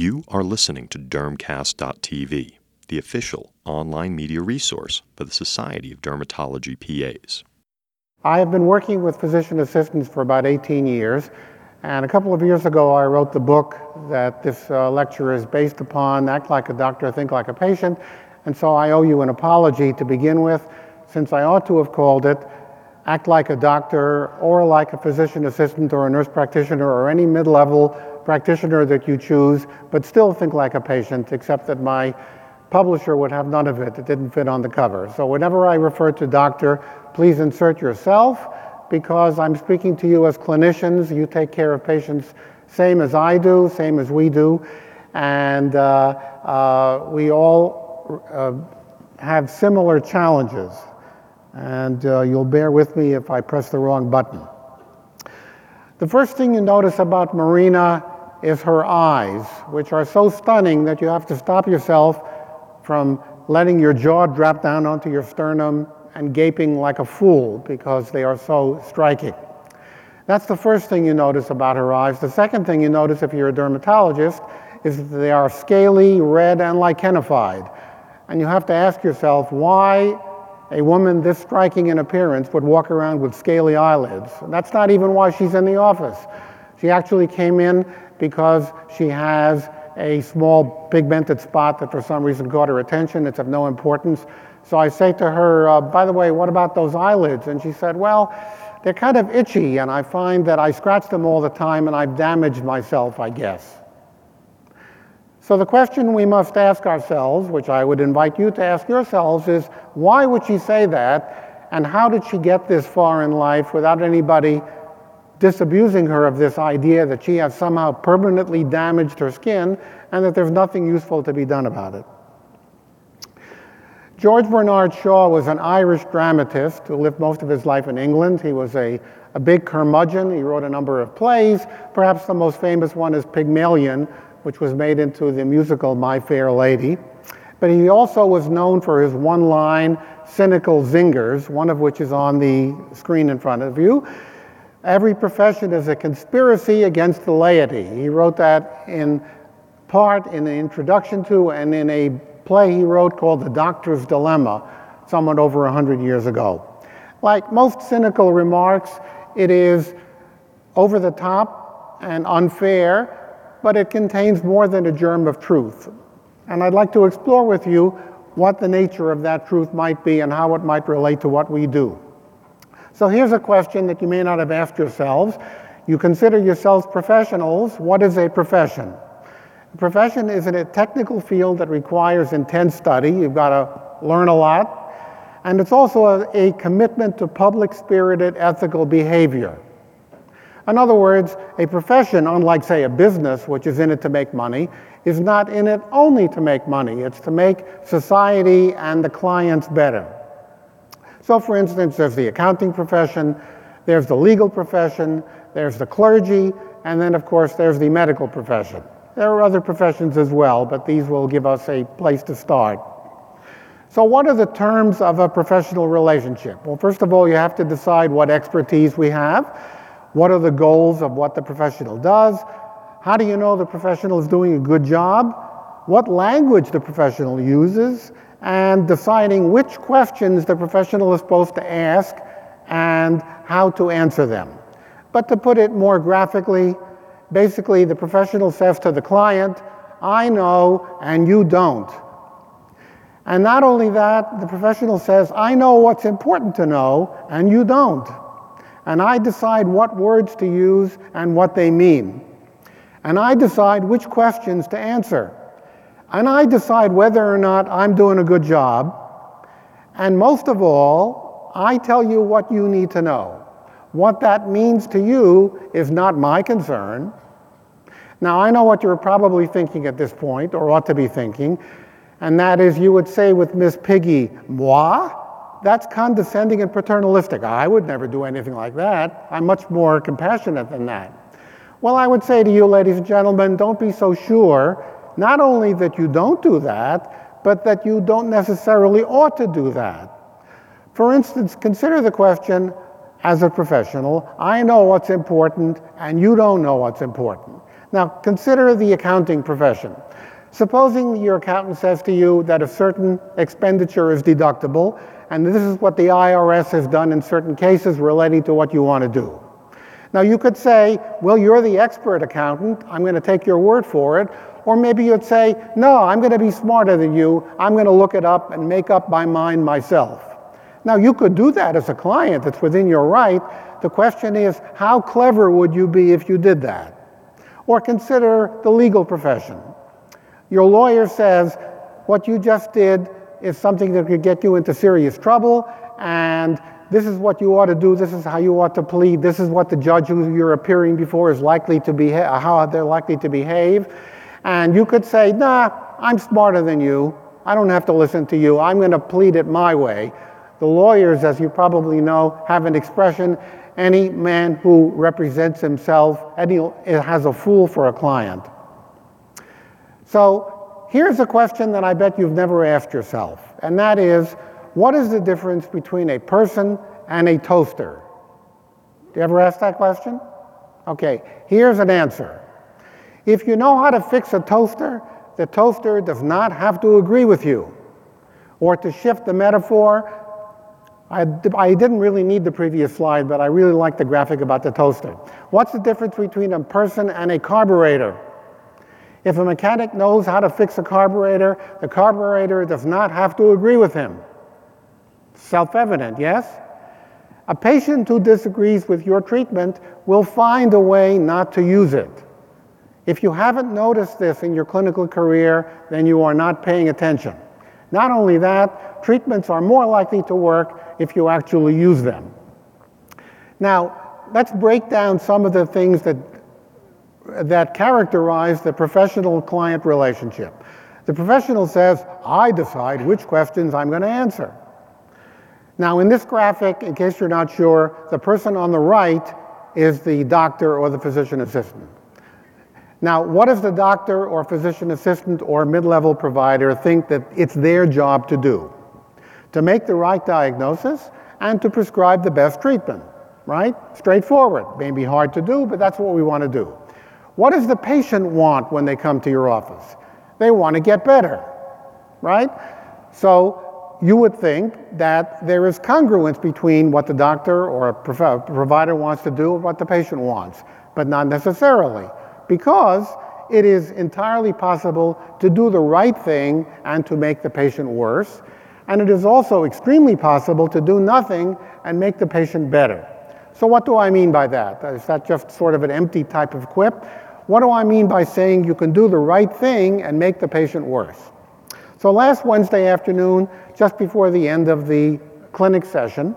You are listening to Dermcast.tv, the official online media resource for the Society of Dermatology PAs. I have been working with physician assistants for about 18 years, and a couple of years ago I wrote the book that this uh, lecture is based upon, Act Like a Doctor, Think Like a Patient, and so I owe you an apology to begin with, since I ought to have called it Act Like a Doctor or like a physician assistant or a nurse practitioner or any mid-level practitioner that you choose, but still think like a patient, except that my publisher would have none of it. It didn't fit on the cover. So whenever I refer to doctor, please insert yourself because I'm speaking to you as clinicians. You take care of patients same as I do, same as we do, and uh, uh, we all uh, have similar challenges. And uh, you'll bear with me if I press the wrong button. The first thing you notice about Marina is her eyes, which are so stunning that you have to stop yourself from letting your jaw drop down onto your sternum and gaping like a fool because they are so striking. That's the first thing you notice about her eyes. The second thing you notice if you're a dermatologist is that they are scaly, red, and lichenified. And you have to ask yourself why a woman this striking in appearance would walk around with scaly eyelids. And that's not even why she's in the office. She actually came in because she has a small pigmented spot that for some reason caught her attention. It's of no importance. So I say to her, uh, by the way, what about those eyelids? And she said, well, they're kind of itchy, and I find that I scratch them all the time, and I've damaged myself, I guess. So the question we must ask ourselves, which I would invite you to ask yourselves, is why would she say that, and how did she get this far in life without anybody disabusing her of this idea that she has somehow permanently damaged her skin and that there's nothing useful to be done about it. George Bernard Shaw was an Irish dramatist who lived most of his life in England. He was a, a big curmudgeon. He wrote a number of plays. Perhaps the most famous one is Pygmalion, which was made into the musical My Fair Lady. But he also was known for his one line cynical zingers, one of which is on the screen in front of you. Every profession is a conspiracy against the laity. He wrote that in part in the introduction to and in a play he wrote called The Doctor's Dilemma, somewhat over 100 years ago. Like most cynical remarks, it is over the top and unfair, but it contains more than a germ of truth. And I'd like to explore with you what the nature of that truth might be and how it might relate to what we do. So here's a question that you may not have asked yourselves. You consider yourselves professionals. What is a profession? A profession is a technical field that requires intense study. You've got to learn a lot. And it's also a, a commitment to public spirited ethical behavior. In other words, a profession, unlike, say, a business, which is in it to make money, is not in it only to make money. It's to make society and the clients better. So, for instance, there's the accounting profession, there's the legal profession, there's the clergy, and then, of course, there's the medical profession. There are other professions as well, but these will give us a place to start. So, what are the terms of a professional relationship? Well, first of all, you have to decide what expertise we have. What are the goals of what the professional does? How do you know the professional is doing a good job? What language the professional uses? And deciding which questions the professional is supposed to ask and how to answer them. But to put it more graphically, basically the professional says to the client, I know and you don't. And not only that, the professional says, I know what's important to know and you don't. And I decide what words to use and what they mean. And I decide which questions to answer and I decide whether or not I'm doing a good job. And most of all, I tell you what you need to know. What that means to you is not my concern. Now, I know what you're probably thinking at this point, or ought to be thinking, and that is you would say with Miss Piggy, moi? That's condescending and paternalistic. I would never do anything like that. I'm much more compassionate than that. Well, I would say to you, ladies and gentlemen, don't be so sure not only that you don't do that, but that you don't necessarily ought to do that. For instance, consider the question as a professional I know what's important, and you don't know what's important. Now, consider the accounting profession. Supposing your accountant says to you that a certain expenditure is deductible, and this is what the IRS has done in certain cases relating to what you want to do. Now, you could say, well, you're the expert accountant, I'm going to take your word for it. Or maybe you'd say, no, I'm going to be smarter than you, I'm going to look it up and make up my mind myself. Now, you could do that as a client, it's within your right. The question is, how clever would you be if you did that? Or consider the legal profession. Your lawyer says, what you just did is something that could get you into serious trouble, and this is what you ought to do, this is how you ought to plead, this is what the judge who you're appearing before is likely to behave, how they're likely to behave. And you could say, nah, I'm smarter than you, I don't have to listen to you, I'm going to plead it my way. The lawyers, as you probably know, have an expression any man who represents himself any, has a fool for a client. So here's a question that I bet you've never asked yourself, and that is what is the difference between a person and a toaster? Do you ever ask that question? Okay, here's an answer. If you know how to fix a toaster, the toaster does not have to agree with you. Or to shift the metaphor, I, I, didn't really need the previous slide, but I really like the graphic about the toaster. What's the difference between a person and a carburetor? If a mechanic knows how to fix a carburetor, the carburetor does not have to agree with him. Self evident, yes? A patient who disagrees with your treatment will find a way not to use it. If you haven't noticed this in your clinical career, then you are not paying attention. Not only that, treatments are more likely to work if you actually use them. Now, let's break down some of the things that that characterize the professional client relationship. The professional says, I decide which questions I'm going to answer. Now, in this graphic, in case you're not sure, the person on the right is the doctor or the physician assistant. Now, what does the doctor or physician assistant or mid level provider think that it's their job to do? To make the right diagnosis and to prescribe the best treatment, right? Straightforward. Maybe hard to do, but that's what we want to do. What does the patient want when they come to your office? They want to get better, right? So you would think that there is congruence between what the doctor or provider wants to do and what the patient wants, but not necessarily, because it is entirely possible to do the right thing and to make the patient worse, and it is also extremely possible to do nothing and make the patient better. So what do I mean by that? Is that just sort of an empty type of quip? What do I mean by saying you can do the right thing and make the patient worse? So last Wednesday afternoon, just before the end of the clinic session,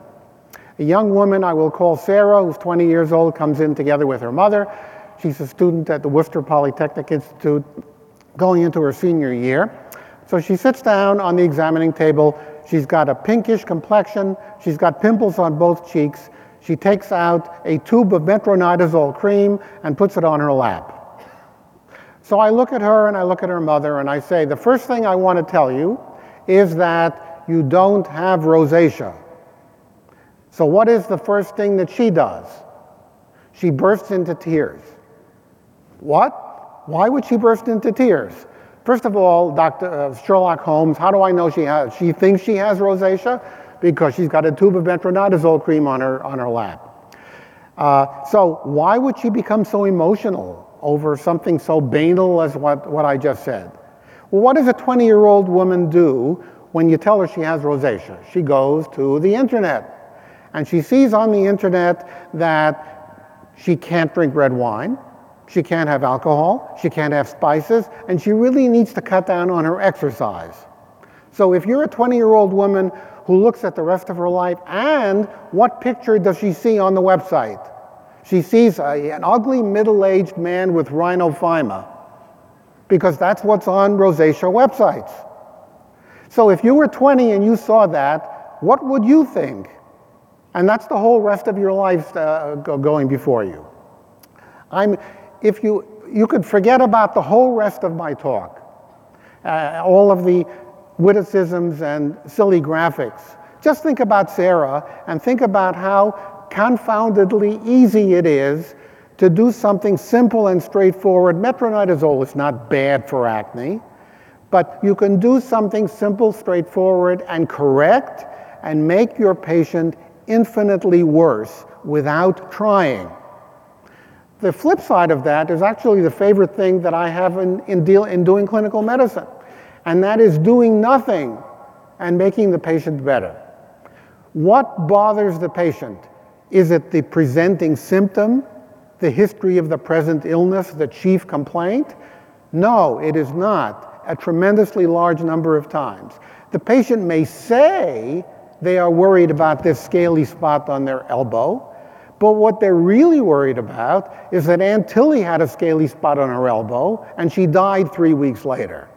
a young woman I will call Sarah, who's 20 years old, comes in together with her mother. She's a student at the Worcester Polytechnic Institute going into her senior year. So she sits down on the examining table. She's got a pinkish complexion. She's got pimples on both cheeks. She takes out a tube of metronidazole cream and puts it on her lap. So I look at her and I look at her mother and I say, the first thing I want to tell you is that you don't have rosacea. So what is the first thing that she does? She bursts into tears. What? Why would she burst into tears? First of all, Dr. Uh, Sherlock Holmes, how do I know she has? She thinks she has rosacea because she's got a tube of metronidazole cream on her on her lap. Uh, so why would she become so emotional? over something so banal as what, what I just said. Well, what does a 20 year old woman do when you tell her she has rosacea? She goes to the internet and she sees on the internet that she can't drink red wine, she can't have alcohol, she can't have spices, and she really needs to cut down on her exercise. So if you're a 20 year old woman who looks at the rest of her life and what picture does she see on the website? She sees a, an ugly middle aged man with rhinophyma because that's what's on rosacea websites. So if you were 20 and you saw that, what would you think? And that's the whole rest of your life uh, going before you. I'm, if you, you could forget about the whole rest of my talk, uh, all of the witticisms and silly graphics. Just think about Sarah and think about how confoundedly easy it is to do something simple and straightforward. Metronidazole is not bad for acne, but you can do something simple, straightforward, and correct and make your patient infinitely worse without trying. The flip side of that is actually the favorite thing that I have in, in, deal, in doing clinical medicine, and that is doing nothing and making the patient better. What bothers the patient? Is it the presenting symptom, the history of the present illness, the chief complaint? No, it is not, a tremendously large number of times. The patient may say they are worried about this scaly spot on their elbow, but what they're really worried about is that Aunt Tilly had a scaly spot on her elbow and she died three weeks later.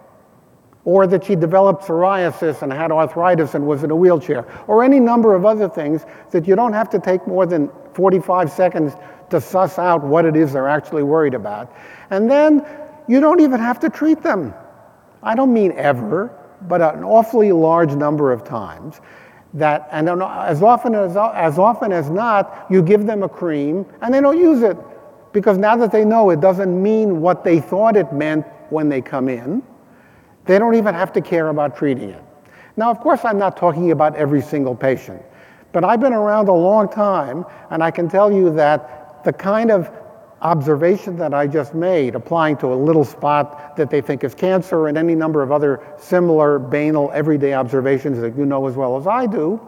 Or that she developed psoriasis and had arthritis and was in a wheelchair. Or any number of other things that you don't have to take more than 45 seconds to suss out what it is they're actually worried about. And then you don't even have to treat them. I don't mean ever, but an awfully large number of times that, and as often as, as often as not, you give them a cream and they don't use it because now that they know it doesn't mean what they thought it meant when they come in, they don't even have to care about treating it. Now, of course, I'm not talking about every single patient, but I've been around a long time and I can tell you that the kind of observation that I just made, applying to a little spot that they think is cancer and any number of other similar banal everyday observations that you know as well as I do,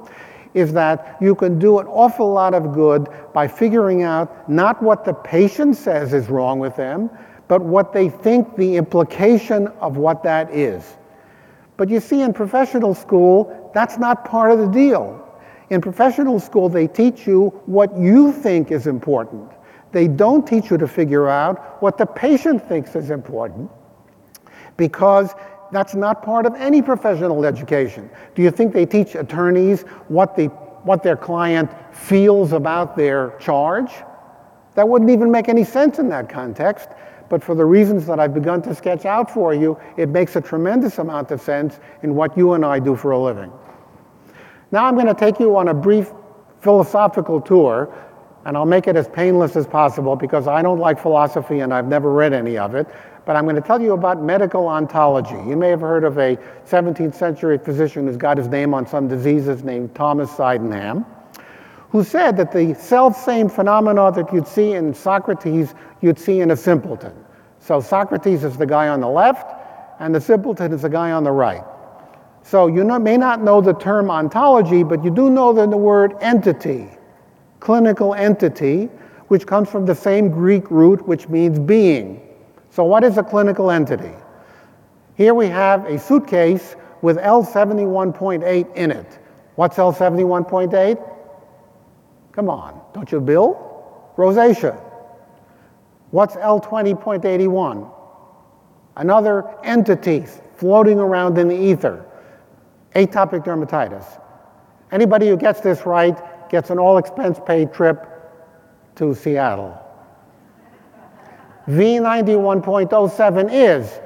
is that you can do an awful lot of good by figuring out not what the patient says is wrong with them, but what they think the implication of what that is. But you see, in professional school, that's not part of the deal. In professional school, they teach you what you think is important. They don't teach you to figure out what the patient thinks is important because that's not part of any professional education. Do you think they teach attorneys what, the, what their client feels about their charge? That wouldn't even make any sense in that context. But for the reasons that I've begun to sketch out for you, it makes a tremendous amount of sense in what you and I do for a living. Now I'm going to take you on a brief philosophical tour and I'll make it as painless as possible because I don't like philosophy and I've never read any of it. But I'm going to tell you about medical ontology. You may have heard of a 17th century physician who's got his name on some diseases named Thomas Sydenham, who said that the self same phenomena that you'd see in Socrates, you'd see in a simpleton. So Socrates is the guy on the left, and the simpleton is the guy on the right. So you may not know the term ontology, but you do know the word entity clinical entity, which comes from the same Greek root, which means being. So, what is a clinical entity? Here we have a suitcase with L71.8 in it. What's L71.8? Come on, don't you bill? Rosacea. What's L20.81? Another entity floating around in the ether. Atopic dermatitis. Anybody who gets this right gets an all expense paid trip to Seattle. V91.07 is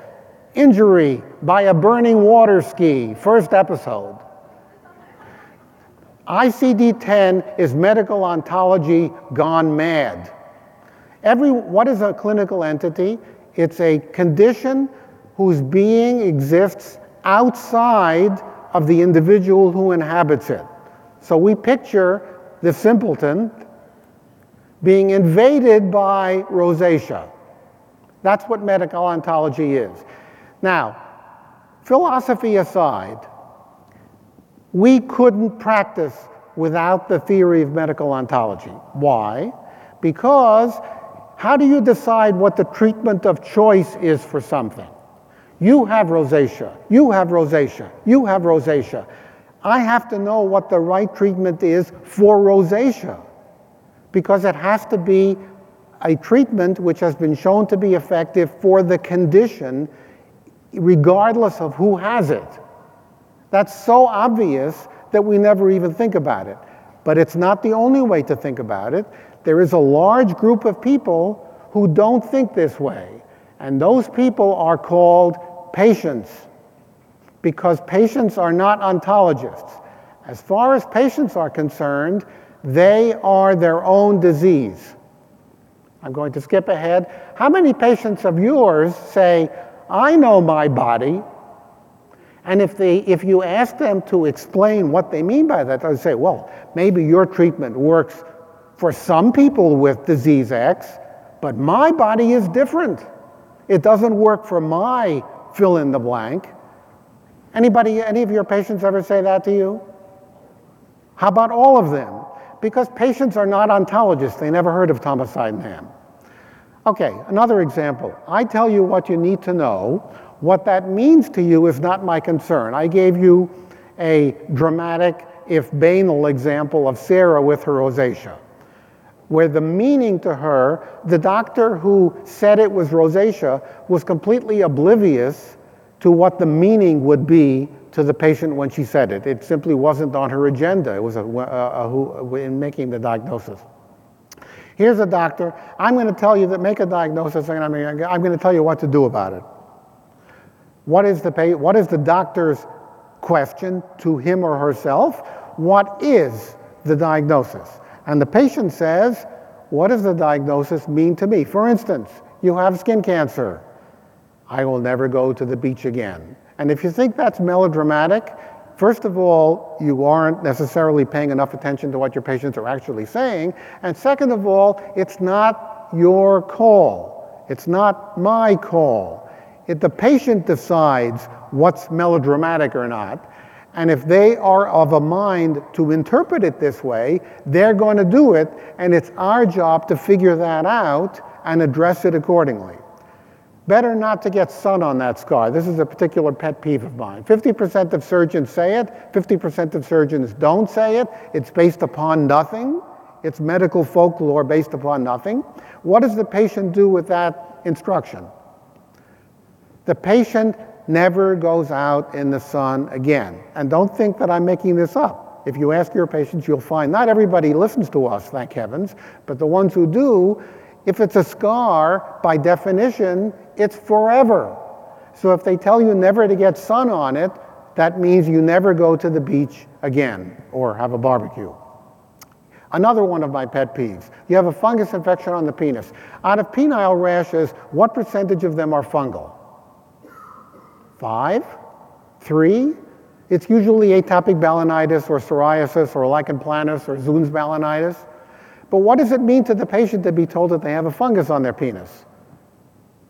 injury by a burning water ski, first episode. ICD 10 is medical ontology gone mad. Every, what is a clinical entity? It's a condition whose being exists outside of the individual who inhabits it. So we picture the simpleton being invaded by rosacea. That's what medical ontology is. Now, philosophy aside, we couldn't practice without the theory of medical ontology. Why? Because how do you decide what the treatment of choice is for something? You have rosacea, you have rosacea, you have rosacea. I have to know what the right treatment is for rosacea because it has to be a treatment which has been shown to be effective for the condition regardless of who has it. That's so obvious that we never even think about it. But it's not the only way to think about it. There is a large group of people who don't think this way, and those people are called patients because patients are not ontologists. As far as patients are concerned, they are their own disease. I'm going to skip ahead. How many patients of yours say, I know my body, and if, they, if you ask them to explain what they mean by that, they'll say, well, maybe your treatment works for some people with disease X, but my body is different. It doesn't work for my fill in the blank. Anybody, any of your patients ever say that to you? How about all of them? Because patients are not ontologists. They never heard of Thomas Sydenham. Okay, another example. I tell you what you need to know. What that means to you is not my concern. I gave you a dramatic, if banal example of Sarah with her rosacea, where the meaning to her, the doctor who said it was rosacea was completely oblivious to what the meaning would be to the patient when she said it. It simply wasn't on her agenda. It was a, a, a, in making the diagnosis. Here's a doctor. I'm going to tell you that make a diagnosis, and I'm, I'm going to tell you what to do about it. What is, the, what is the doctor's question to him or herself? What is the diagnosis? And the patient says, What does the diagnosis mean to me? For instance, you have skin cancer. I will never go to the beach again. And if you think that's melodramatic, first of all, you aren't necessarily paying enough attention to what your patients are actually saying. And second of all, it's not your call. It's not my call. If the patient decides what's melodramatic or not, and if they are of a mind to interpret it this way, they're going to do it, and it's our job to figure that out and address it accordingly. Better not to get sun on that scar. This is a particular pet peeve of mine. 50% of surgeons say it, 50% of surgeons don't say it. It's based upon nothing. It's medical folklore based upon nothing. What does the patient do with that instruction? The patient never goes out in the sun again. And don't think that I'm making this up. If you ask your patients, you'll find not everybody listens to us, thank heavens, but the ones who do, if it's a scar, by definition, it's forever. So if they tell you never to get sun on it, that means you never go to the beach again or have a barbecue. Another one of my pet peeves. You have a fungus infection on the penis. Out of penile rashes, what percentage of them are fungal? Five? Three? It's usually atopic balanitis or psoriasis or lichen planus or Zoon's balanitis. But what does it mean to the patient to be told that they have a fungus on their penis?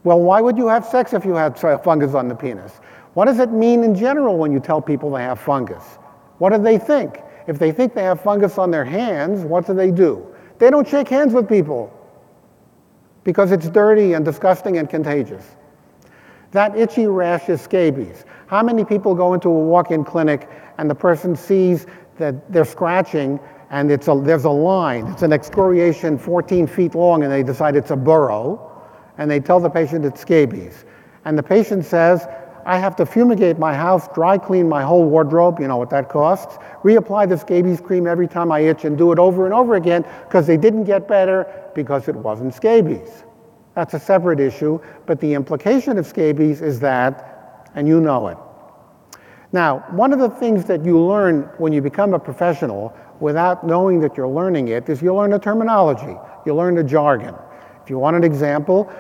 Well, why would you have sex if you had fungus on the penis? What does it mean in general when you tell people they have fungus? What do they think? If they think they have fungus on their hands, what do they do? They don't shake hands with people because it's dirty and disgusting and contagious. That itchy rash is scabies. How many people go into a walk-in clinic and the person sees that they're scratching and it's a, there's a line, it's an excoriation 14 feet long and they decide it's a burrow and they tell the patient it's scabies. And the patient says, I have to fumigate my house, dry clean my whole wardrobe, you know what that costs, reapply the scabies cream every time I itch and do it over and over again because they didn't get better because it wasn't scabies. That's a separate issue, but the implication of scabies is that, and you know it. Now, one of the things that you learn when you become a professional without knowing that you're learning it is you learn a terminology, you learn a jargon. If you want an example,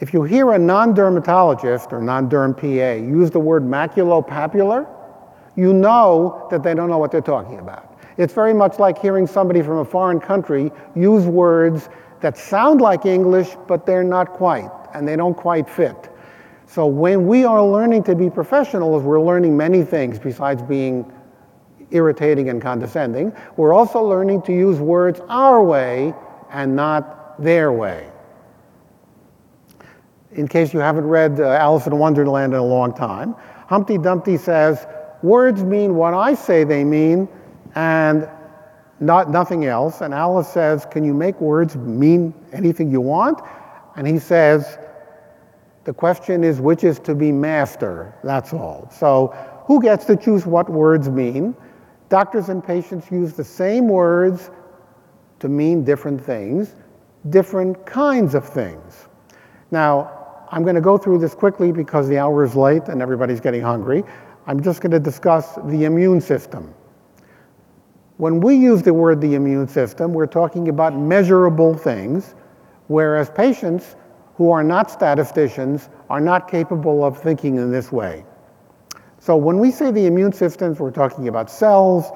if you hear a non-dermatologist or non-derm PA use the word maculopapular, you know that they don't know what they're talking about. It's very much like hearing somebody from a foreign country use words that sound like English, but they're not quite, and they don't quite fit. So when we are learning to be professionals, we're learning many things besides being irritating and condescending. We're also learning to use words our way and not their way. In case you haven't read uh, Alice in Wonderland in a long time, Humpty Dumpty says, words mean what I say they mean, and not, nothing else. And Alice says, Can you make words mean anything you want? And he says, The question is which is to be master, that's all. So, who gets to choose what words mean? Doctors and patients use the same words to mean different things, different kinds of things. Now, I'm going to go through this quickly because the hour is late and everybody's getting hungry. I'm just going to discuss the immune system. When we use the word the immune system, we're talking about measurable things. whereas patients who are not statisticians are not capable of thinking in this way. So when we say the immune systems, we're talking about cells,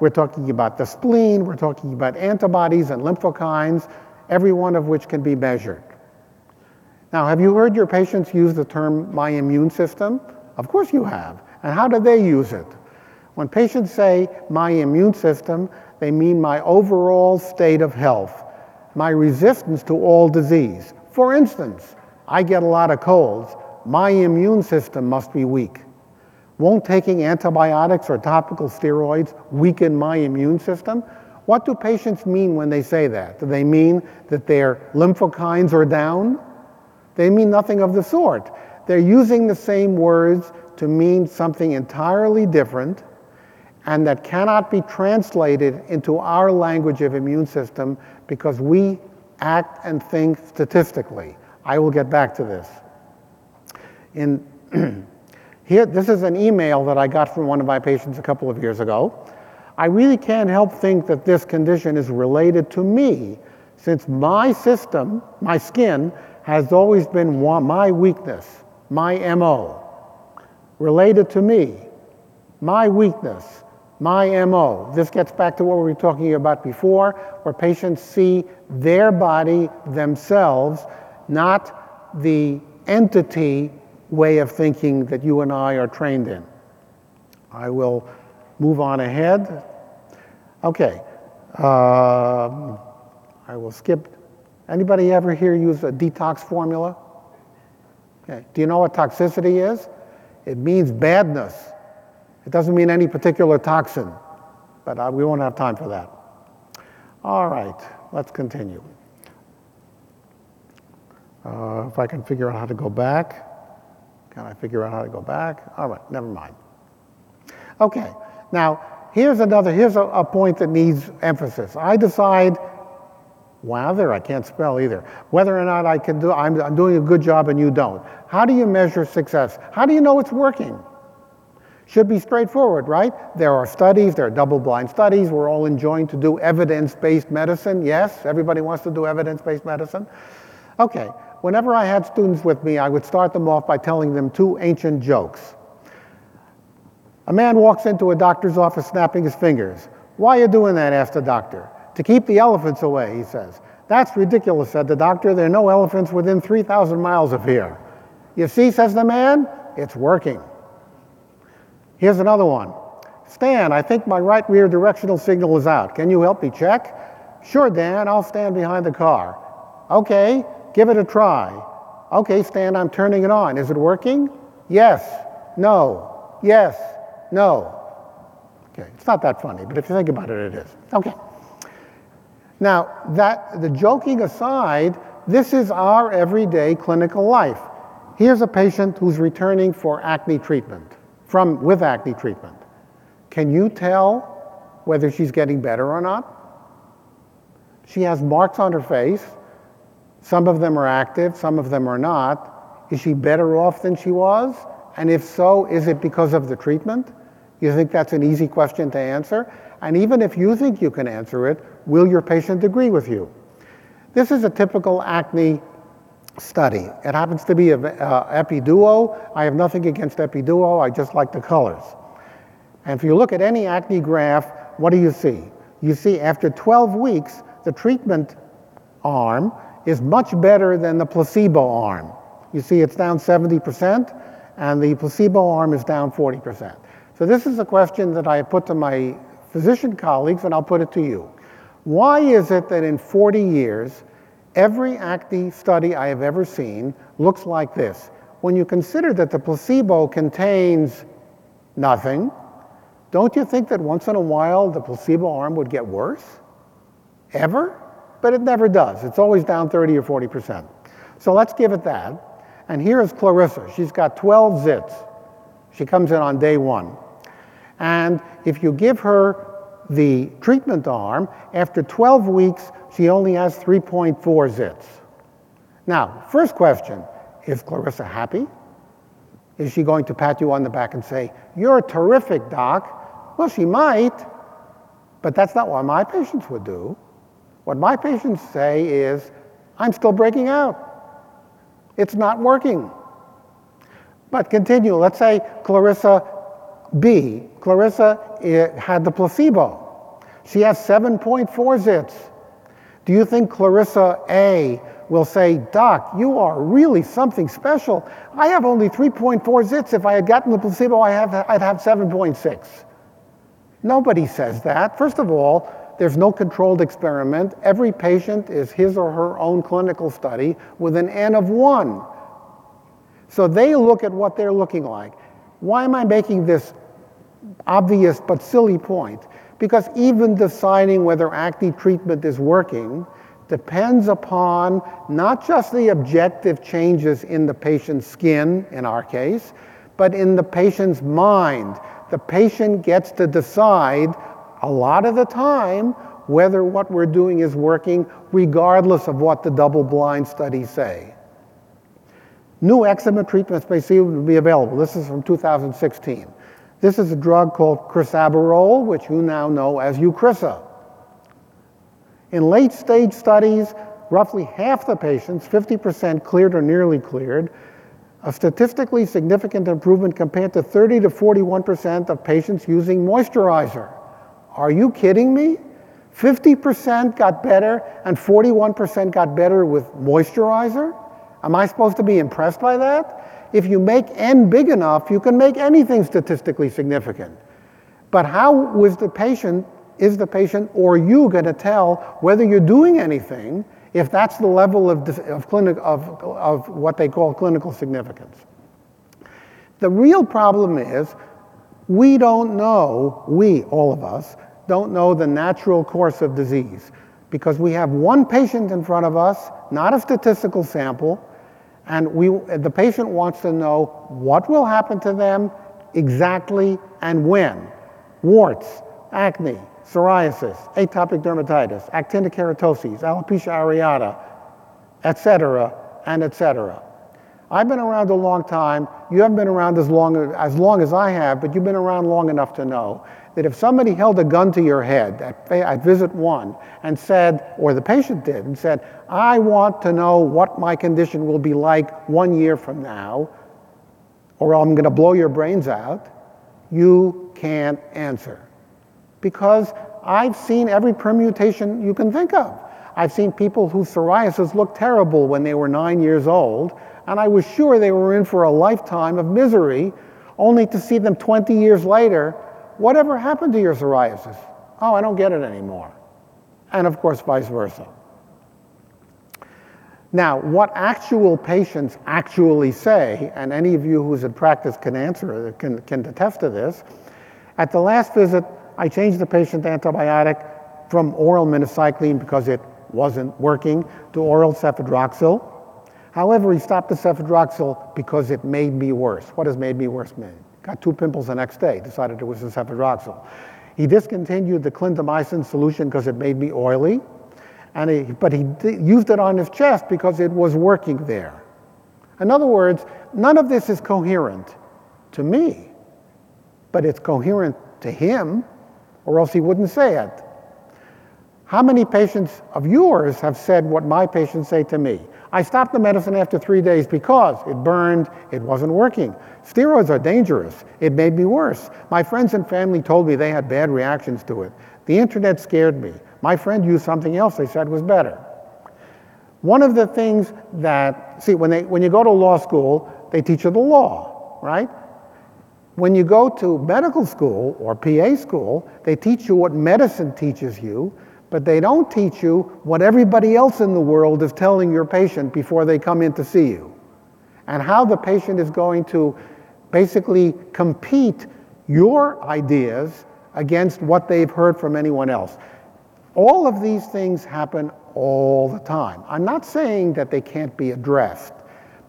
we're talking about the spleen, we're talking about antibodies and lymphokines, every one of which can be measured. Now, have you heard your patients use the term my immune system? Of course you have. And how do they use it? When patients say my immune system, they mean my overall state of health, my resistance to all disease. For instance, I get a lot of colds. My immune system must be weak. Won't taking antibiotics or topical steroids weaken my immune system? What do patients mean when they say that? Do they mean that their lymphokines are down? They mean nothing of the sort. They're using the same words to mean something entirely different and that cannot be translated into our language of immune system because we act and think statistically. I will get back to this. In here, this is an email that I got from one of my patients a couple of years ago. I really can't help think that this condition is related to me since my system, my skin, has always been my weakness, my MO. Related to me, my weakness, my MO. This gets back to what we were talking about before, where patients see their body themselves, not the entity way of thinking that you and I are trained in. I will move on ahead. Okay. Um, I will skip. Anybody ever here use a detox formula? Okay. Do you know what toxicity is? It means badness. It doesn't mean any particular toxin, but uh, we won't have time for that. All right, let's continue. Uh, if I can figure out how to go back. Can I figure out how to go back? All right, never mind. Okay, now here's another, here's a, a point that needs emphasis. I decide, wow, there, I can't spell either, whether or not I can do, I'm, I'm doing a good job and you don't. How do you measure success? How do you know it's working? Should be straightforward, right? There are studies, there are double blind studies. We're all enjoined to do evidence based medicine. Yes, everybody wants to do evidence based medicine. Okay, whenever I had students with me, I would start them off by telling them two ancient jokes. A man walks into a doctor's office snapping his fingers. Why are you doing that? asked the doctor. To keep the elephants away, he says. That's ridiculous, said the doctor. There are no elephants within 3,000 miles of here. You see, says the man, it's working. Here's another one. Stan, I think my right rear directional signal is out. Can you help me check? Sure, Dan, I'll stand behind the car. Okay, give it a try. Okay, Stan, I'm turning it on. Is it working? Yes, no, yes, no. Okay, it's not that funny, but if you think about it, it is. Okay. Now, that the joking aside, this is our everyday clinical life. Here's a patient who's returning for acne treatment from with acne treatment. Can you tell whether she's getting better or not? She has marks on her face. Some of them are active, some of them are not. Is she better off than she was? And if so, is it because of the treatment? You think that's an easy question to answer? And even if you think you can answer it, will your patient agree with you? This is a typical acne study. It happens to be a uh, Epiduo. I have nothing against Epiduo, I just like the colors. And if you look at any acne graph, what do you see? You see after 12 weeks, the treatment arm is much better than the placebo arm. You see it's down 70%, and the placebo arm is down 40%. So this is a question that I put to my physician colleagues, and I'll put it to you. Why is it that in 40 years, Every acne study I have ever seen looks like this. When you consider that the placebo contains nothing, don't you think that once in a while the placebo arm would get worse? Ever? But it never does. It's always down 30 or 40%. So let's give it that. And here is Clarissa. She's got 12 zits. She comes in on day one. And if you give her the treatment arm, after 12 weeks, she only has 3.4 zits. Now, first question, is Clarissa happy? Is she going to pat you on the back and say, You're terrific, doc? Well, she might, but that's not what my patients would do. What my patients say is, I'm still breaking out. It's not working. But continue. Let's say Clarissa B, Clarissa had the placebo. She has 7.4 zits. Do you think Clarissa A will say, Doc, you are really something special. I have only 3.4 zits. If I had gotten the placebo, I have, I'd have 7.6. Nobody says that. First of all, there's no controlled experiment. Every patient is his or her own clinical study with an N of one. So they look at what they're looking like. Why am I making this obvious but silly point? Because even deciding whether acne treatment is working depends upon not just the objective changes in the patient's skin, in our case, but in the patient's mind. The patient gets to decide a lot of the time whether what we're doing is working, regardless of what the double blind studies say. New eczema treatments may soon be available. This is from 2016. This is a drug called crisaborole, which you now know as Eucrisa. In late stage studies, roughly half the patients, 50% cleared or nearly cleared, a statistically significant improvement compared to 30 to 41% of patients using moisturizer. Are you kidding me? 50% got better and 41% got better with moisturizer? Am I supposed to be impressed by that? If you make N big enough, you can make anything statistically significant. But how was the patient is the patient or you going to tell whether you're doing anything if that's the level of, of, clinic, of, of what they call clinical significance? The real problem is we don't know, we, all of us, don't know the natural course of disease because we have one patient in front of us, not a statistical sample, and we, the patient wants to know what will happen to them exactly and when. Warts, acne, psoriasis, atopic dermatitis, actinic keratosis, alopecia areata, etc., and etc. I've been around a long time. You haven't been around as long, as long as I have, but you've been around long enough to know that if somebody held a gun to your head at, at visit one and said, or the patient did, and said, I want to know what my condition will be like one year from now, or I'm going to blow your brains out, you can't answer because I've seen every permutation you can think of. I've seen people whose psoriasis looked terrible when they were nine years old, and I was sure they were in for a lifetime of misery, only to see them 20 years later. Whatever happened to your psoriasis? Oh, I don't get it anymore. And of course, vice versa. Now, what actual patients actually say, and any of you who's in practice can answer, can, can attest to this, at the last visit, I changed the patient antibiotic from oral minocycline because it wasn't working to oral cefadroxil. However, he stopped the cefadroxil because it made me worse. What does made me worse mean? Got two pimples the next day, decided it was the cefadroxil. He discontinued the clindamycin solution because it made me oily, and he, but he used it on his chest because it was working there. In other words, none of this is coherent to me, but it's coherent to him or else he wouldn't say it. How many patients of yours have said what my patients say to me? I stopped the medicine after three days because it burned, it wasn't working. Steroids are dangerous. It made me worse. My friends and family told me they had bad reactions to it. The internet scared me. My friend used something else they said was better. One of the things that, see, when, they, when you go to law school, they teach you the law, right? When you go to medical school or PA school, they teach you what medicine teaches you, but they don't teach you what everybody else in the world is telling your patient before they come in to see you. And how the patient is going to basically compete your ideas against what they've heard from anyone else. All of these things happen all the time. I'm not saying that they can't be addressed,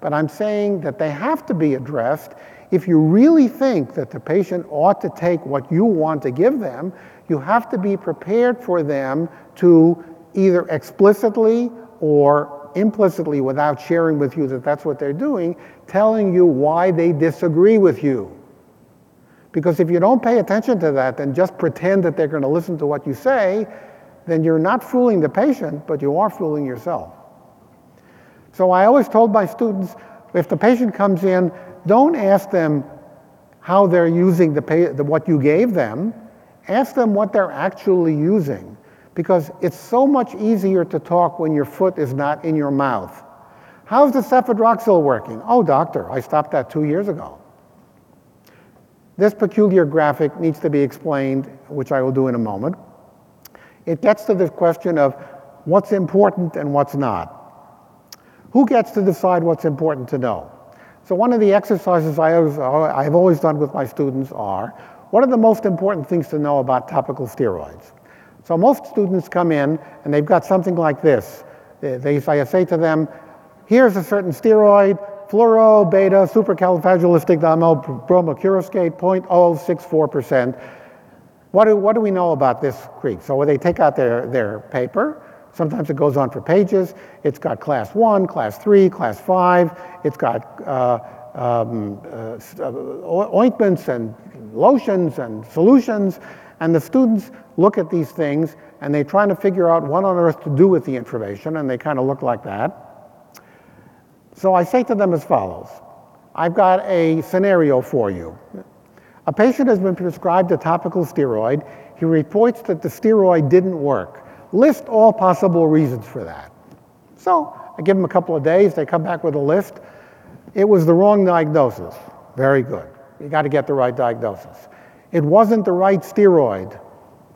but I'm saying that they have to be addressed if you really think that the patient ought to take what you want to give them, you have to be prepared for them to either explicitly or implicitly, without sharing with you that that's what they're doing, telling you why they disagree with you. Because if you don't pay attention to that and just pretend that they're going to listen to what you say, then you're not fooling the patient, but you are fooling yourself. So I always told my students, if the patient comes in, don't ask them how they're using the, pay, the, what you gave them. Ask them what they're actually using because it's so much easier to talk when your foot is not in your mouth. How's the cefadroxil working? Oh, doctor, I stopped that two years ago. This peculiar graphic needs to be explained, which I will do in a moment. It gets to the question of what's important and what's not. Who gets to decide what's important to know? So one of the exercises I always, I've always done with my students are, what are the most important things to know about topical steroids? So most students come in and they've got something like this. They, I say to them, here's a certain steroid, fluoro beta supercalifragilisticexpialidocious 0.064%. What do, what do we know about this creep? So they take out their, their paper, Sometimes it goes on for pages. It's got class one, class three, class five. It's got uh, um, uh, ointments and lotions and solutions. And the students look at these things and they're trying to figure out what on earth to do with the information, and they kind of look like that. So I say to them as follows I've got a scenario for you. A patient has been prescribed a topical steroid. He reports that the steroid didn't work. List all possible reasons for that. So I give them a couple of days, they come back with a list. It was the wrong diagnosis. Very good. You got to get the right diagnosis. It wasn't the right steroid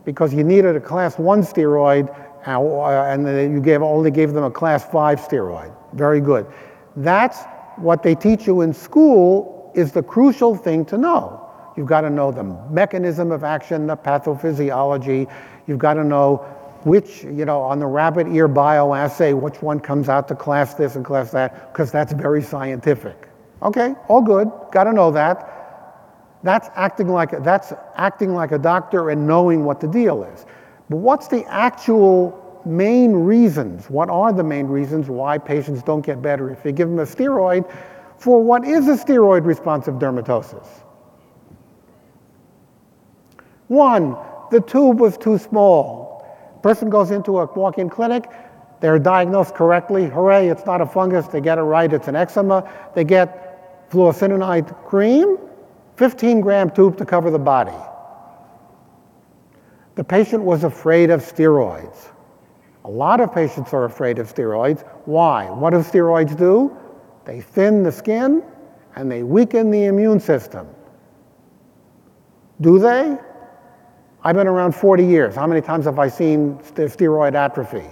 because you needed a class one steroid uh, uh, and you gave, only gave them a class five steroid. Very good. That's what they teach you in school is the crucial thing to know. You've got to know the mechanism of action, the pathophysiology. You've got to know which, you know, on the rabbit ear bioassay, which one comes out to class this and class that, because that's very scientific. Okay, all good, got to know that. That's acting like a, that's acting like a doctor and knowing what the deal is. But what's the actual main reasons? What are the main reasons why patients don't get better if you give them a steroid for what is a steroid responsive dermatosis? One, the tube was too small. Person goes into a walk-in clinic, they're diagnosed correctly. Hooray, it's not a fungus. They get it right, it's an eczema. They get fluocinolone cream, 15 gram tube to cover the body. The patient was afraid of steroids. A lot of patients are afraid of steroids. Why? What do steroids do? They thin the skin and they weaken the immune system. Do they? I've been around 40 years. How many times have I seen steroid atrophy?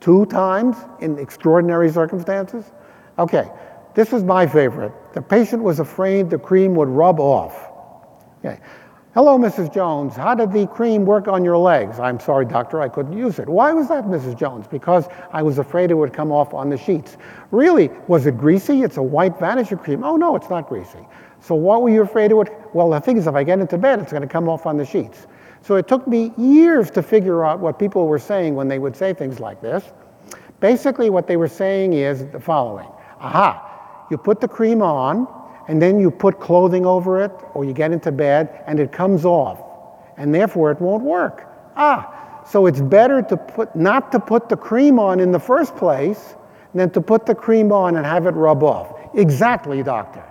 Two times in extraordinary circumstances? Okay, this was my favorite. The patient was afraid the cream would rub off. Okay. Hello, Mrs. Jones. How did the cream work on your legs? I'm sorry, doctor, I couldn't use it. Why was that, Mrs. Jones? Because I was afraid it would come off on the sheets. Really, was it greasy? It's a white vanisher cream. Oh, no, it's not greasy. So what were you afraid it would? Well, the thing is, if I get into bed, it's going to come off on the sheets. So it took me years to figure out what people were saying when they would say things like this. Basically, what they were saying is the following Aha, you put the cream on, and then you put clothing over it, or you get into bed, and it comes off, and therefore it won't work. Ah, so it's better to put, not to put the cream on in the first place than to put the cream on and have it rub off. Exactly, doctor.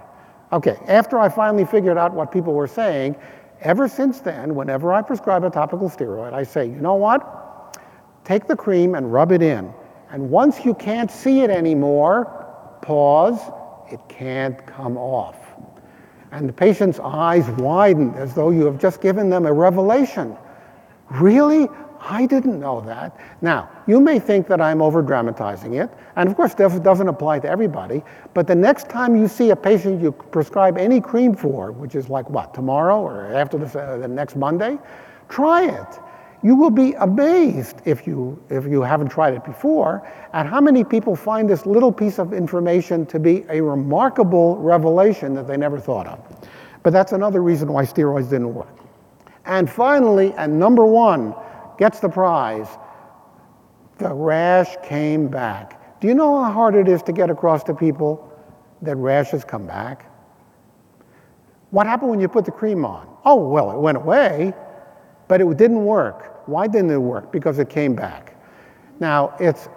Okay, after I finally figured out what people were saying, ever since then, whenever I prescribe a topical steroid, I say, you know what? Take the cream and rub it in. And once you can't see it anymore, pause, it can't come off. And the patient's eyes widen as though you have just given them a revelation. Really? I didn't know that. Now, you may think that I'm over dramatizing it, and of course, this doesn't apply to everybody, but the next time you see a patient you prescribe any cream for, which is like what, tomorrow or after this, uh, the next Monday, try it. You will be amazed if you, if you haven't tried it before at how many people find this little piece of information to be a remarkable revelation that they never thought of. But that's another reason why steroids didn't work. And finally, and number one, gets the prize. The rash came back. Do you know how hard it is to get across to people that rashes come back? What happened when you put the cream on? Oh, well, it went away, but it didn't work. Why didn't it work? Because it came back. Now, it's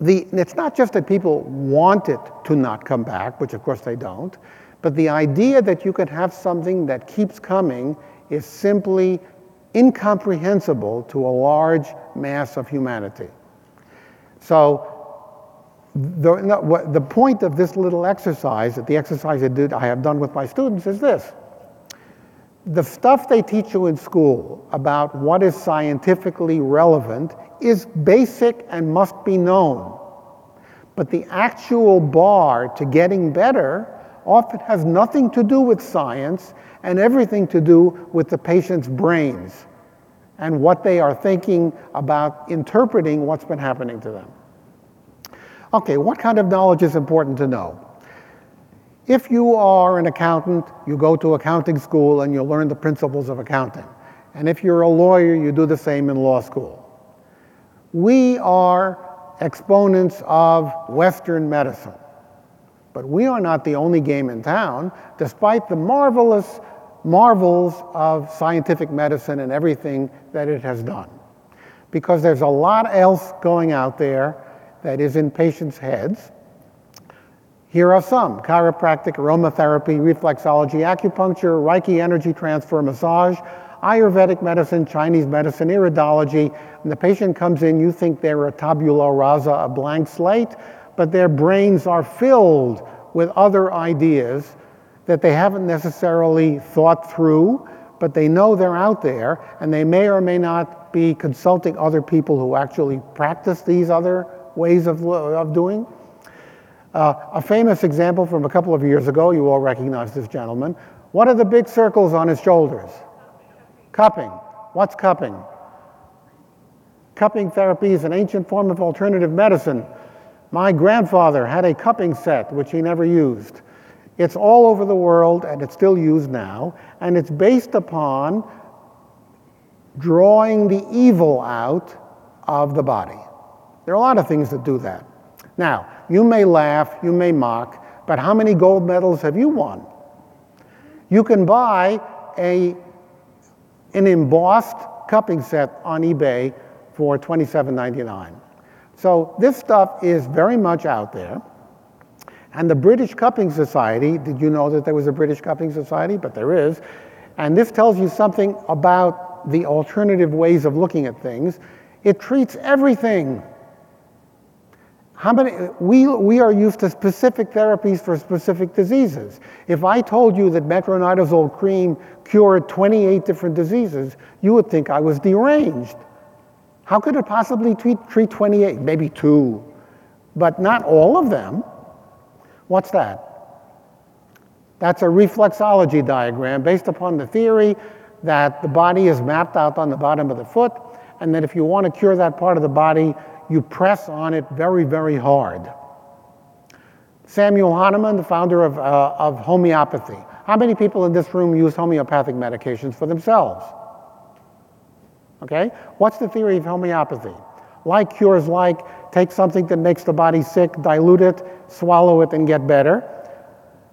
the, it's not just that people want it to not come back, which of course they don't, but the idea that you can have something that keeps coming is simply incomprehensible to a large mass of humanity. So the, no, the point of this little exercise, that the exercise I, did, I have done with my students, is this. The stuff they teach you in school about what is scientifically relevant is basic and must be known. But the actual bar to getting better often has nothing to do with science and everything to do with the patient's brains and what they are thinking about interpreting what's been happening to them. Okay, what kind of knowledge is important to know? If you are an accountant, you go to accounting school and you learn the principles of accounting. And if you're a lawyer, you do the same in law school. We are exponents of Western medicine. But we are not the only game in town, despite the marvelous marvels of scientific medicine and everything that it has done. Because there's a lot else going out there that is in patients' heads. Here are some chiropractic, aromatherapy, reflexology, acupuncture, Reiki energy transfer, massage, Ayurvedic medicine, Chinese medicine, iridology. When the patient comes in, you think they're a tabula rasa, a blank slate, but their brains are filled with other ideas that they haven't necessarily thought through, but they know they're out there, and they may or may not be consulting other people who actually practice these other ways of, of doing. Uh, a famous example from a couple of years ago, you all recognize this gentleman. What are the big circles on his shoulders? Cupping. What's cupping? Cupping therapy is an ancient form of alternative medicine. My grandfather had a cupping set, which he never used. It's all over the world, and it's still used now, and it's based upon drawing the evil out of the body. There are a lot of things that do that. Now, you may laugh, you may mock, but how many gold medals have you won? You can buy a an embossed cupping set on eBay for $27.99. So this stuff is very much out there. And the British Cupping Society, did you know that there was a British Cupping Society? But there is. And this tells you something about the alternative ways of looking at things. It treats everything how many, we, we are used to specific therapies for specific diseases. If I told you that metronidazole cream cured 28 different diseases, you would think I was deranged. How could it possibly treat, treat 28? Maybe two, but not all of them. What's that? That's a reflexology diagram based upon the theory that the body is mapped out on the bottom of the foot, and that if you want to cure that part of the body, you press on it very, very hard. Samuel Hahnemann, the founder of, uh, of homeopathy. How many people in this room use homeopathic medications for themselves? Okay? What's the theory of homeopathy? Like cures like, take something that makes the body sick, dilute it, swallow it, and get better.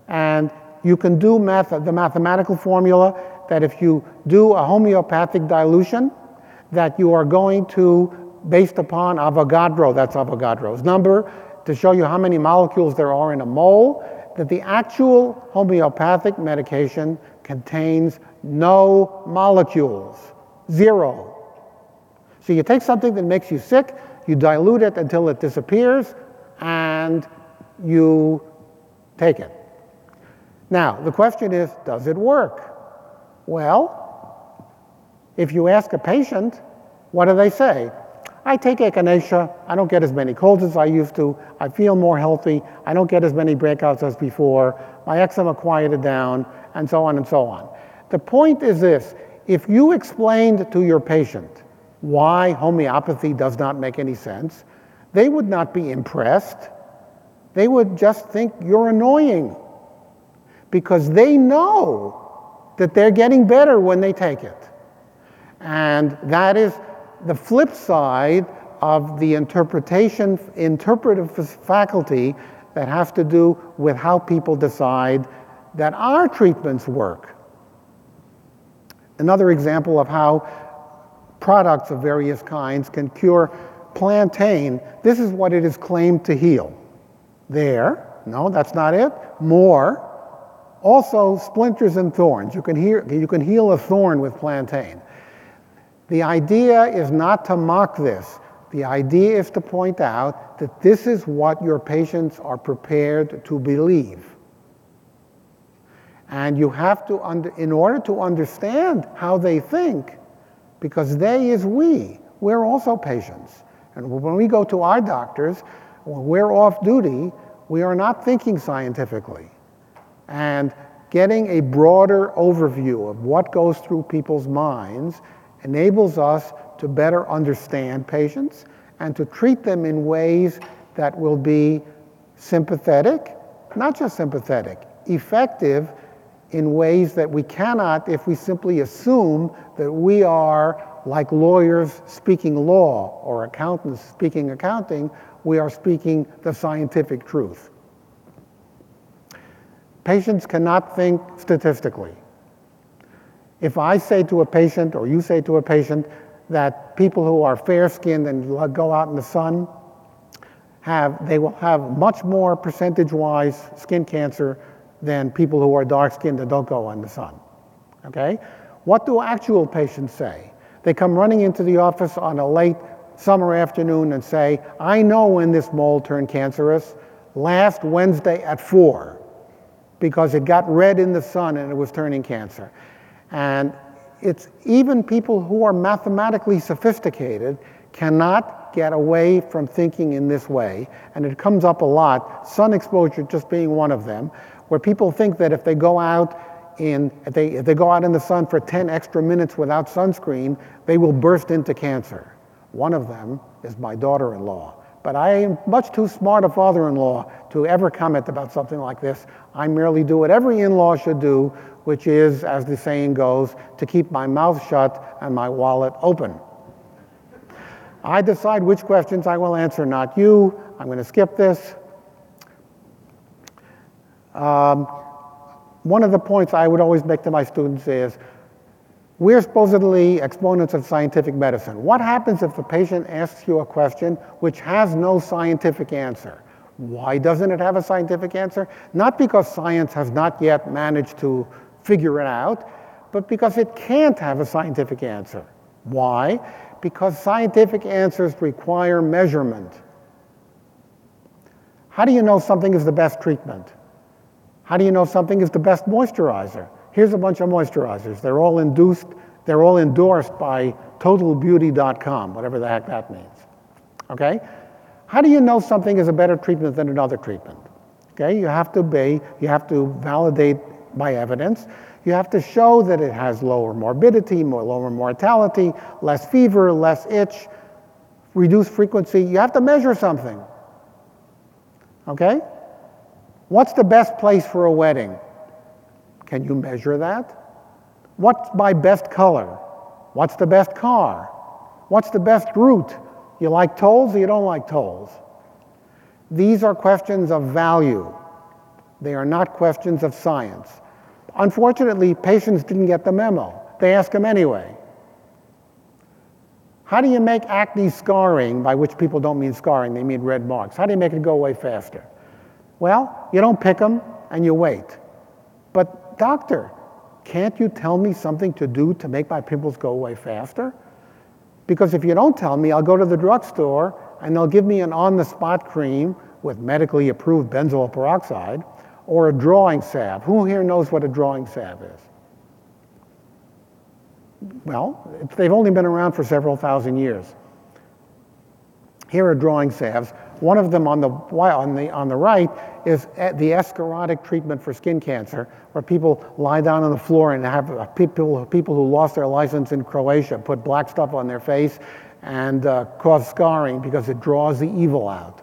And you can do math, the mathematical formula that if you do a homeopathic dilution, that you are going to based upon Avogadro, that's Avogadro's number, to show you how many molecules there are in a mole, that the actual homeopathic medication contains no molecules, zero. So you take something that makes you sick, you dilute it until it disappears, and you take it. Now, the question is, does it work? Well, if you ask a patient, what do they say? I take echinacea. I don't get as many colds as I used to. I feel more healthy. I don't get as many breakouts as before. My eczema quieted down, and so on and so on. The point is this if you explained to your patient why homeopathy does not make any sense, they would not be impressed. They would just think you're annoying because they know that they're getting better when they take it. And that is the flip side of the interpretation, interpretive faculty that have to do with how people decide that our treatments work. Another example of how products of various kinds can cure plantain, this is what it is claimed to heal. There, no, that's not it. More, also splinters and thorns. You can, hear, you can heal a thorn with plantain. The idea is not to mock this. The idea is to point out that this is what your patients are prepared to believe. And you have to, in order to understand how they think, because they is we, we're also patients. And when we go to our doctors, when we're off duty, we are not thinking scientifically. And getting a broader overview of what goes through people's minds enables us to better understand patients and to treat them in ways that will be sympathetic, not just sympathetic, effective in ways that we cannot if we simply assume that we are like lawyers speaking law or accountants speaking accounting, we are speaking the scientific truth. Patients cannot think statistically. If I say to a patient, or you say to a patient, that people who are fair skinned and go out in the sun have, they will have much more percentage wise skin cancer than people who are dark skinned and don't go in the sun. Okay? What do actual patients say? They come running into the office on a late summer afternoon and say, I know when this mole turned cancerous, last Wednesday at 4, because it got red in the sun and it was turning cancer. And it's even people who are mathematically sophisticated cannot get away from thinking in this way. And it comes up a lot, sun exposure just being one of them, where people think that if they go out in, if they, if they go out in the sun for 10 extra minutes without sunscreen, they will burst into cancer. One of them is my daughter-in-law. But I am much too smart a father-in-law to ever comment about something like this. I merely do what every in-law should do, which is, as the saying goes, to keep my mouth shut and my wallet open. I decide which questions I will answer, not you. I'm going to skip this. Um, one of the points I would always make to my students is, we're supposedly exponents of scientific medicine. What happens if the patient asks you a question which has no scientific answer? Why doesn't it have a scientific answer? Not because science has not yet managed to figure it out, but because it can't have a scientific answer. Why? Because scientific answers require measurement. How do you know something is the best treatment? How do you know something is the best moisturizer? Here's a bunch of moisturizers. They're all induced, they're all endorsed by totalbeauty.com, whatever the heck that means. Okay? How do you know something is a better treatment than another treatment? Okay, you have to be, you have to validate by evidence. You have to show that it has lower morbidity, more lower mortality, less fever, less itch, reduced frequency. You have to measure something. Okay? What's the best place for a wedding? Can you measure that? What's my best color? What's the best car? What's the best route? You like tolls or you don't like tolls? These are questions of value. They are not questions of science. Unfortunately, patients didn't get the memo. They ask them anyway. How do you make acne scarring, by which people don't mean scarring, they mean red marks? How do you make it go away faster? Well, you don't pick them and you wait. But, doctor, can't you tell me something to do to make my pimples go away faster? Because if you don't tell me, I'll go to the drugstore and they'll give me an on the spot cream with medically approved benzoyl peroxide or a drawing salve. Who here knows what a drawing salve is? Well, they've only been around for several thousand years. Here are drawing salves. One of them on the, on the, on the right is the escharotic treatment for skin cancer, where people lie down on the floor and have uh, people, people who lost their license in Croatia put black stuff on their face and uh, cause scarring because it draws the evil out.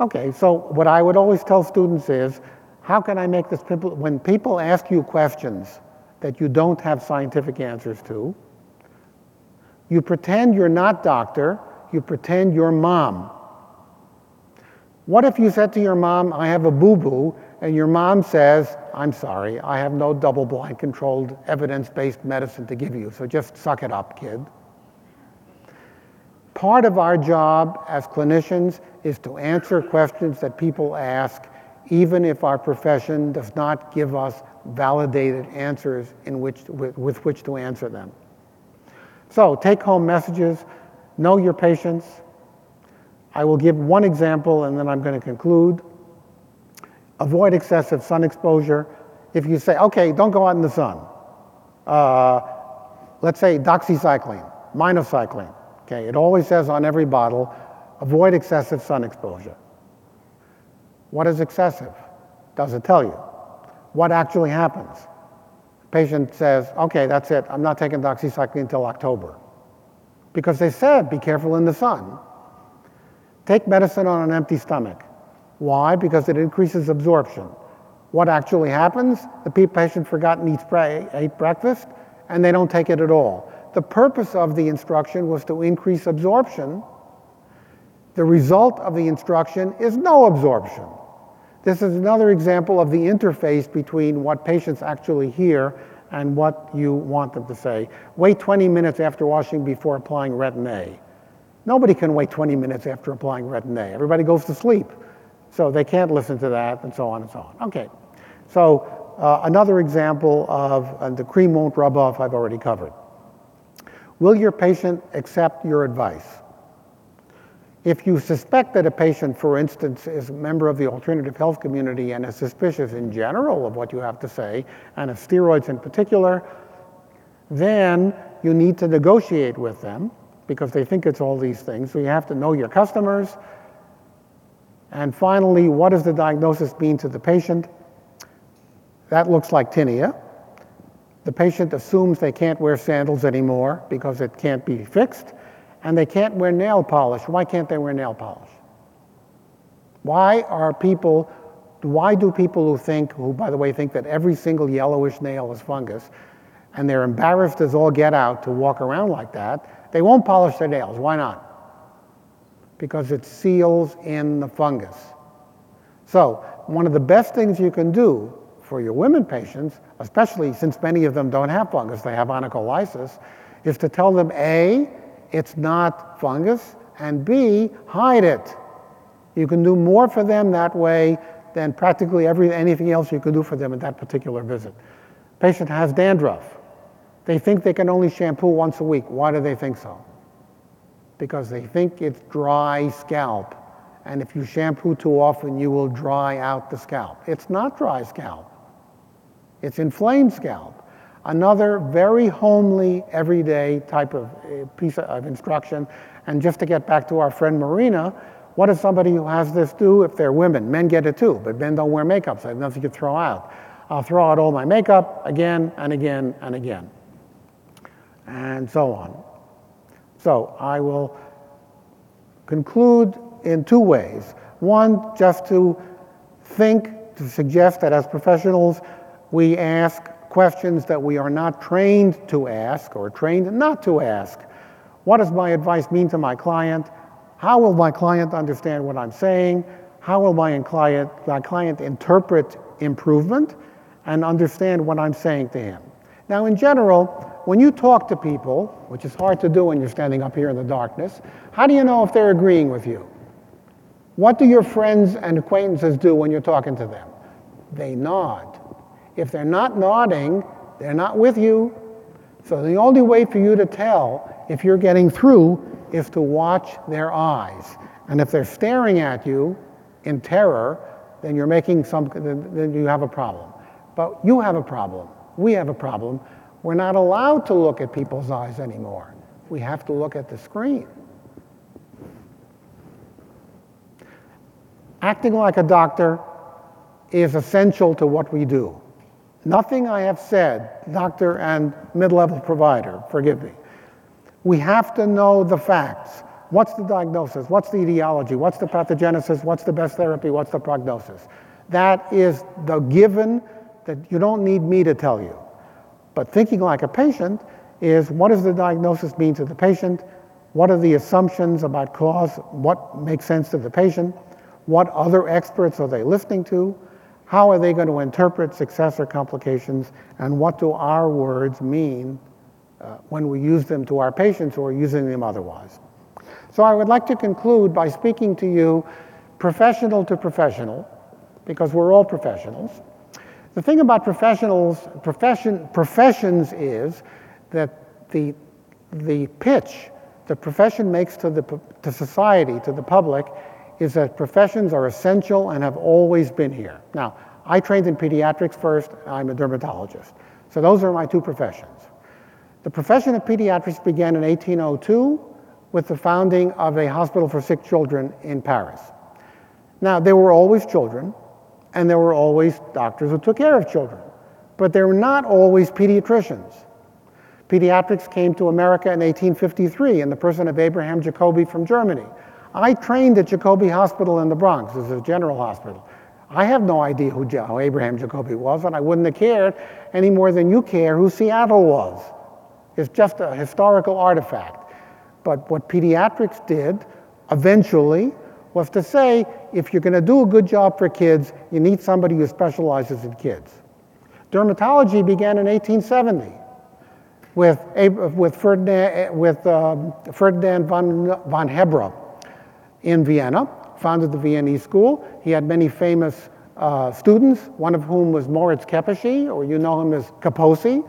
Okay, so what I would always tell students is, how can I make this simple? When people ask you questions that you don't have scientific answers to, you pretend you're not doctor, you pretend you're mom. What if you said to your mom, I have a boo-boo, and your mom says, I'm sorry, I have no double-blind controlled evidence-based medicine to give you, so just suck it up, kid. Part of our job as clinicians is to answer questions that people ask, even if our profession does not give us validated answers in which, with, with which to answer them. So, take home messages know your patients. I will give one example and then I'm going to conclude. Avoid excessive sun exposure. If you say, okay, don't go out in the sun, uh, let's say doxycycline, minocycline, okay, it always says on every bottle, avoid excessive sun exposure. What is excessive? Does it tell you? What actually happens? Patient says, okay, that's it, I'm not taking doxycycline until October because they said be careful in the sun. Take medicine on an empty stomach. Why? Because it increases absorption. What actually happens? The patient forgot and eats, ate breakfast, and they don't take it at all. The purpose of the instruction was to increase absorption. The result of the instruction is no absorption. This is another example of the interface between what patients actually hear and what you want them to say. Wait 20 minutes after washing before applying Retin-A. Nobody can wait 20 minutes after applying Retin-A. Everybody goes to sleep. So they can't listen to that, and so on and so on. Okay, so uh, another example of the cream won't rub off I've already covered. Will your patient accept your advice? If you suspect that a patient, for instance, is a member of the alternative health community and is suspicious in general of what you have to say, and of steroids in particular, then you need to negotiate with them because they think it's all these things. So you have to know your customers. And finally, what does the diagnosis mean to the patient? That looks like tinea. The patient assumes they can't wear sandals anymore because it can't be fixed and they can't wear nail polish. Why can't they wear nail polish? Why are people, why do people who think, who by the way think that every single yellowish nail is fungus, and they're embarrassed as all get out to walk around like that, they won't polish their nails. Why not? Because it seals in the fungus. So, one of the best things you can do for your women patients, especially since many of them don't have fungus, they have onycholysis, is to tell them A, it's not fungus, and B, hide it. You can do more for them that way than practically every, anything else you can do for them at that particular visit. Patient has dandruff. They think they can only shampoo once a week. Why do they think so? Because they think it's dry scalp. And if you shampoo too often, you will dry out the scalp. It's not dry scalp. It's inflamed scalp. Another very homely, everyday type of uh, piece of instruction. And just to get back to our friend Marina, what does somebody who has this do if they're women? Men get it too, but men don't wear makeup, so I have nothing to throw out. I'll throw out all my makeup again and again and again, and so on. So I will conclude in two ways. One, just to think, to suggest that as professionals, we ask questions that we are not trained to ask or trained not to ask. What does my advice mean to my client? How will my client understand what I'm saying? How will my client, my client interpret improvement and understand what I'm saying to him? Now, in general, when you talk to people, which is hard to do when you're standing up here in the darkness, how do you know if they're agreeing with you? What do your friends and acquaintances do when you're talking to them? They nod. If they're not nodding, they're not with you. So the only way for you to tell if you're getting through is to watch their eyes. And if they're staring at you in terror, then you're making some, then you have a problem. But you have a problem. We have a problem. We're not allowed to look at people's eyes anymore. We have to look at the screen. Acting like a doctor is essential to what we do. Nothing I have said, doctor and mid-level provider, forgive me. We have to know the facts. What's the diagnosis? What's the etiology? What's the pathogenesis? What's the best therapy? What's the prognosis? That is the given that you don't need me to tell you. But thinking like a patient is what does the diagnosis mean to the patient? What are the assumptions about cause? What makes sense to the patient? What other experts are they listening to? How are they going to interpret success or complications? And what do our words mean uh, when we use them to our patients or using them otherwise? So I would like to conclude by speaking to you professional to professional, because we're all professionals. The thing about professionals, profession, professions is that the, the pitch the profession makes to, the, to society, to the public, is that professions are essential and have always been here. Now, I trained in pediatrics first, I'm a dermatologist. So those are my two professions. The profession of pediatrics began in 1802 with the founding of a hospital for sick children in Paris. Now, there were always children, and there were always doctors who took care of children, but there were not always pediatricians. Pediatrics came to America in 1853 in the person of Abraham Jacobi from Germany. I trained at Jacobi Hospital in the Bronx as a general hospital. I have no idea who Abraham Jacobi was, and I wouldn't have cared any more than you care who Seattle was. It's just a historical artifact. But what pediatrics did eventually was to say if you're going to do a good job for kids, you need somebody who specializes in kids. Dermatology began in 1870 with, with Ferdinand, with, um, Ferdinand von, von Hebra in Vienna, founded the Viennese school. He had many famous uh, students, one of whom was Moritz Kepeschi, or you know him as Kaposi,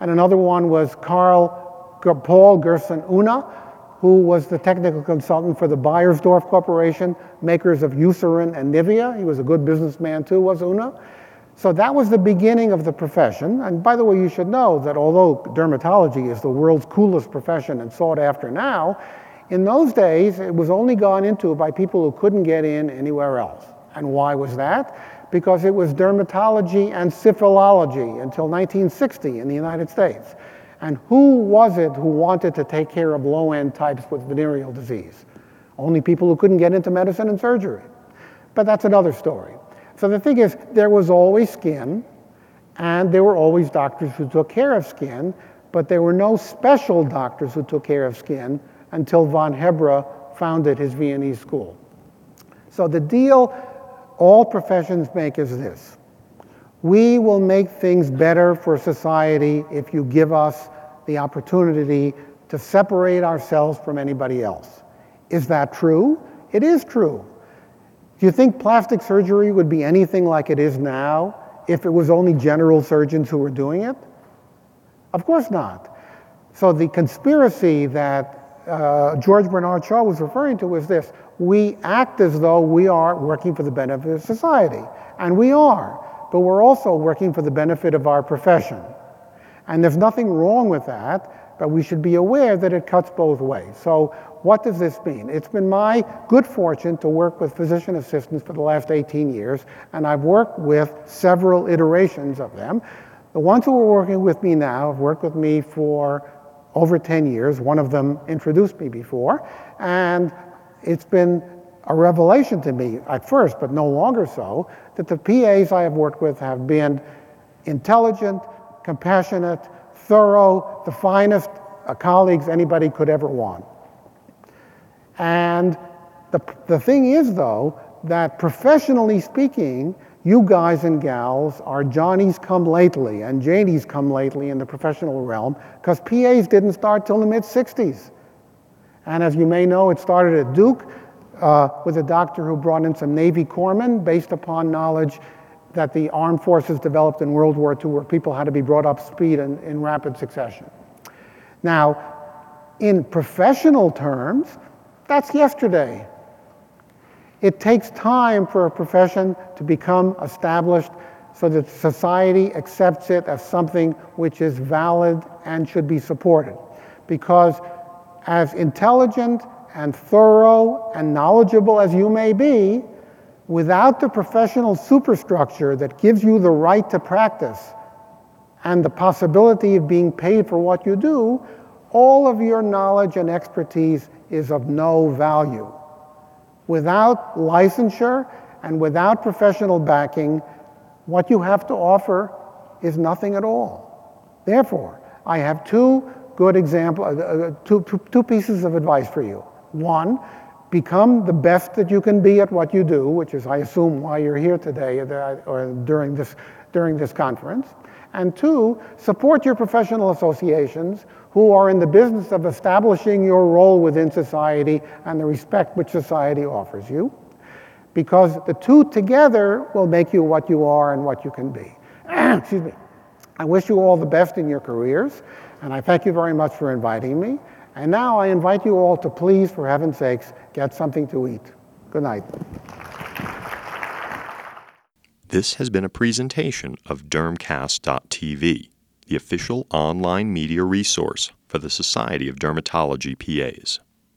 and another one was Karl Paul Gerson Unna, who was the technical consultant for the Beiersdorf Corporation, makers of Eucerin and Nivea. He was a good businessman too, was Unna. So that was the beginning of the profession. And by the way, you should know that although dermatology is the world's coolest profession and sought after now, in those days it was only gone into by people who couldn't get in anywhere else. And why was that? Because it was dermatology and syphilology until 1960 in the United States. And who was it who wanted to take care of low end types with venereal disease? Only people who couldn't get into medicine and surgery. But that's another story. So the thing is, there was always skin, and there were always doctors who took care of skin, but there were no special doctors who took care of skin until von Hebra founded his Viennese school. So the deal all professions make is this we will make things better for society if you give us the opportunity to separate ourselves from anybody else. Is that true? It is true. Do you think plastic surgery would be anything like it is now if it was only general surgeons who were doing it? Of course not. So the conspiracy that uh, George Bernard Shaw was referring to was this we act as though we are working for the benefit of society, and we are but we're also working for the benefit of our profession. And there's nothing wrong with that, but we should be aware that it cuts both ways. So, what does this mean? It's been my good fortune to work with physician assistants for the last 18 years, and I've worked with several iterations of them. The ones who are working with me now have worked with me for over 10 years. One of them introduced me before, and it's been a revelation to me at first, but no longer so, that the PAs I have worked with have been intelligent, compassionate, thorough, the finest uh, colleagues anybody could ever want. And the, the thing is, though, that professionally speaking, you guys and gals are Johnny's come lately and Janie's come lately in the professional realm because PAs didn't start till the mid 60s. And as you may know, it started at Duke uh, with a doctor who brought in some Navy corpsmen based upon knowledge that the armed forces developed in World War II, where people had to be brought up speed in, in rapid succession. Now, in professional terms, that's yesterday. It takes time for a profession to become established so that society accepts it as something which is valid and should be supported. Because as intelligent and thorough and knowledgeable as you may be, without the professional superstructure that gives you the right to practice and the possibility of being paid for what you do, all of your knowledge and expertise is of no value. Without licensure and without professional backing, what you have to offer is nothing at all. Therefore, I have two good examples, uh, uh, two, two, two pieces of advice for you. One, become the best that you can be at what you do, which is, I assume, why you're here today or during this, during this conference. And two, support your professional associations who are in the business of establishing your role within society and the respect which society offers you. Because the two together will make you what you are and what you can be. Excuse me. I wish you all the best in your careers, and I thank you very much for inviting me. And now I invite you all to please, for heaven's sakes, get something to eat. Good night. This has been a presentation of Dermcast.tv, the official online media resource for the Society of Dermatology PAs.